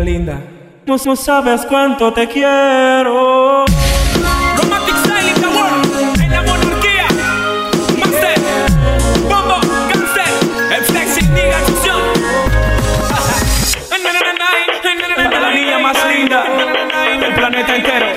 niña linda. No, no sabes cuánto te quiero. Romantic style in the world. En la monarquía. Master. Bombo. Gangster. El sexy nigga acción. La niña más linda del planeta entero.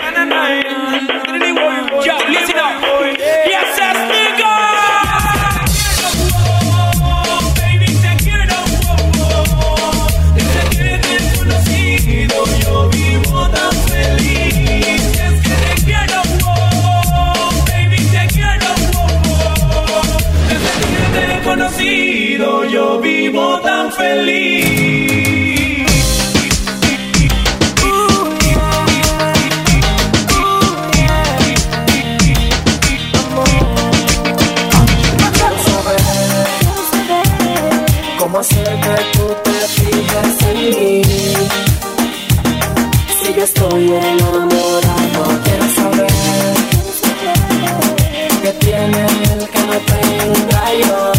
Si yo estoy enamorado, quiero saber ¿Qué tiene él que no tenga yo?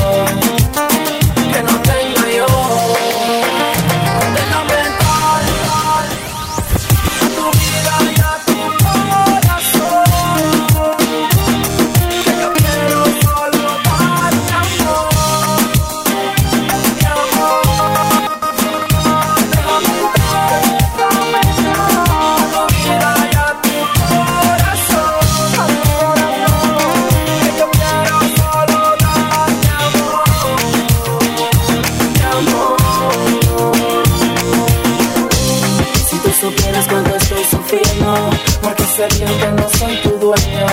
Que no soy tu dueño.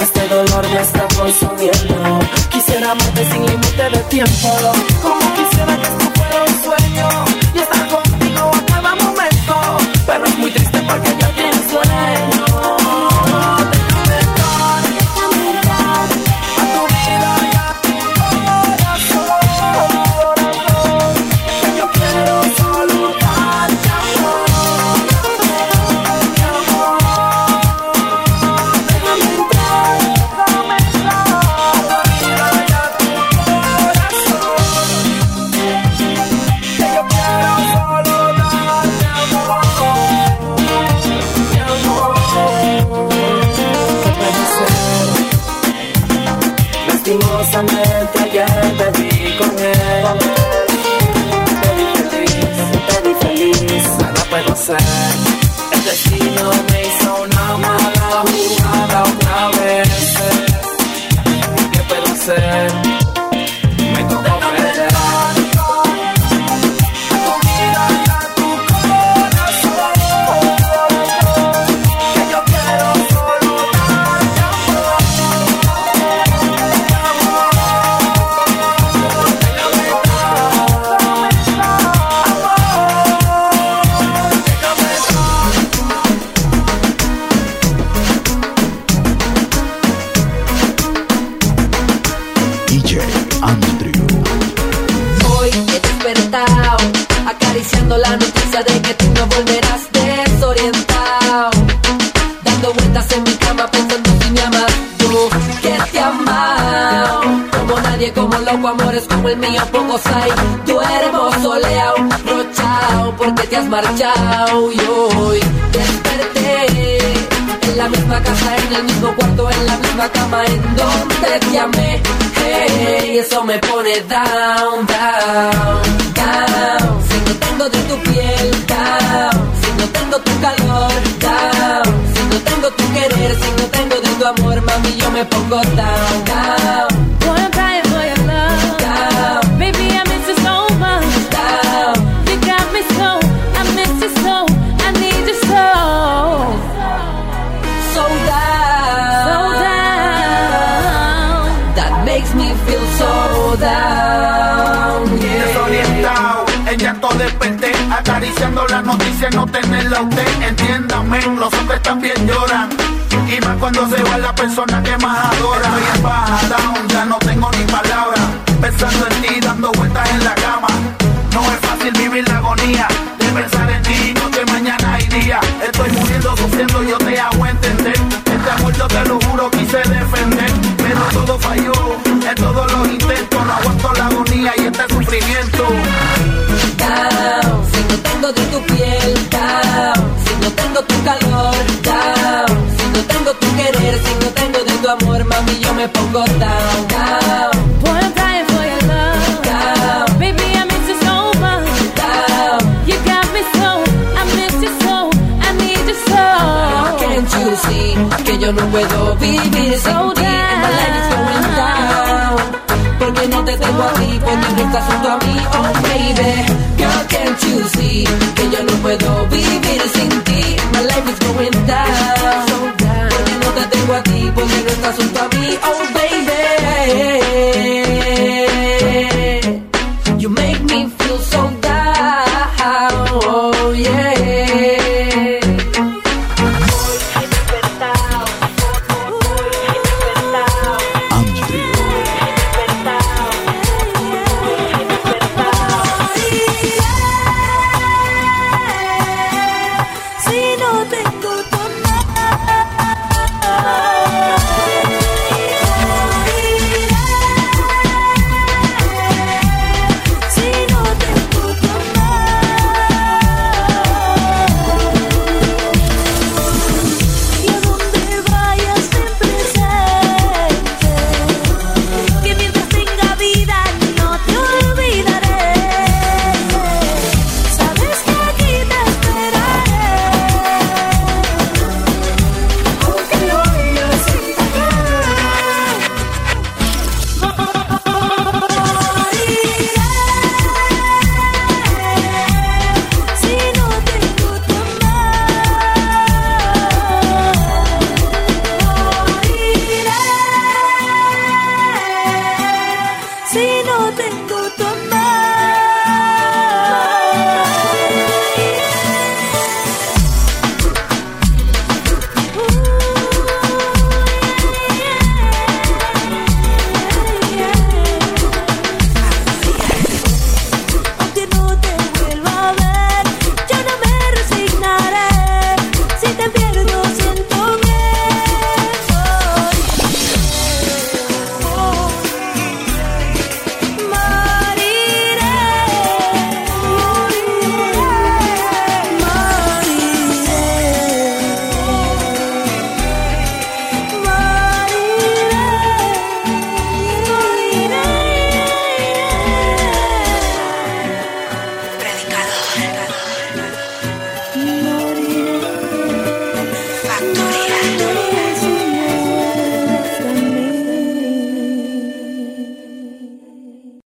Este dolor me está consumiendo. Quisiera amarte sin límite de tiempo. Como quisiera que esto fuera un sueño Lastimosamente ayer te vi con él. Te vi feliz, te vi feliz. Nada puedo hacer. El destino me hizo una mala jugada otra vez. ¿Qué puedo hacer? Despertado, acariciando la noticia de que tú no volverás desorientado. Dando vueltas en mi cama pensando si me amas tú, que te amado. Como nadie, como loco, amores como el mío, pocos hay. Eres soleado, rochao, porque te has marchado. Y hoy desperté en la misma casa, en el mismo cuarto, en la misma cama, en donde te amé. Hey, eso me pone down, down. Yo me pongo down, down, Boy, I'm crying for your love. down, Baby, I miss you so much. down. You got me so, I miss you so, I need you so. So down, So down. That makes me feel so down, yeah. desorientado, en llanto desperté, acariciando la noticia, no tenerla a usted, entiéndame, los hombres también lloran, y más cuando se va la persona que más adora, estoy en baja down, ya no tengo ni palabras, pensando en ti, dando vueltas en la cama, no es fácil vivir la agonía, de pensar en ti, noche, mañana y día, estoy muriendo, sufriendo, yo te hago entender, este amor yo te lo juro, quise defender, pero todo falló, en todos los intentos, no aguanto la agonía y este sufrimiento. Yo no puedo vivir sin ti? And my life is going down. Porque no te tengo a ti, porque no estás junto a mí, oh baby. Girl, can't you see que yo no puedo vivir sin ti? My life is going down. Porque no te tengo a ti, porque no estás junto a mí, oh baby.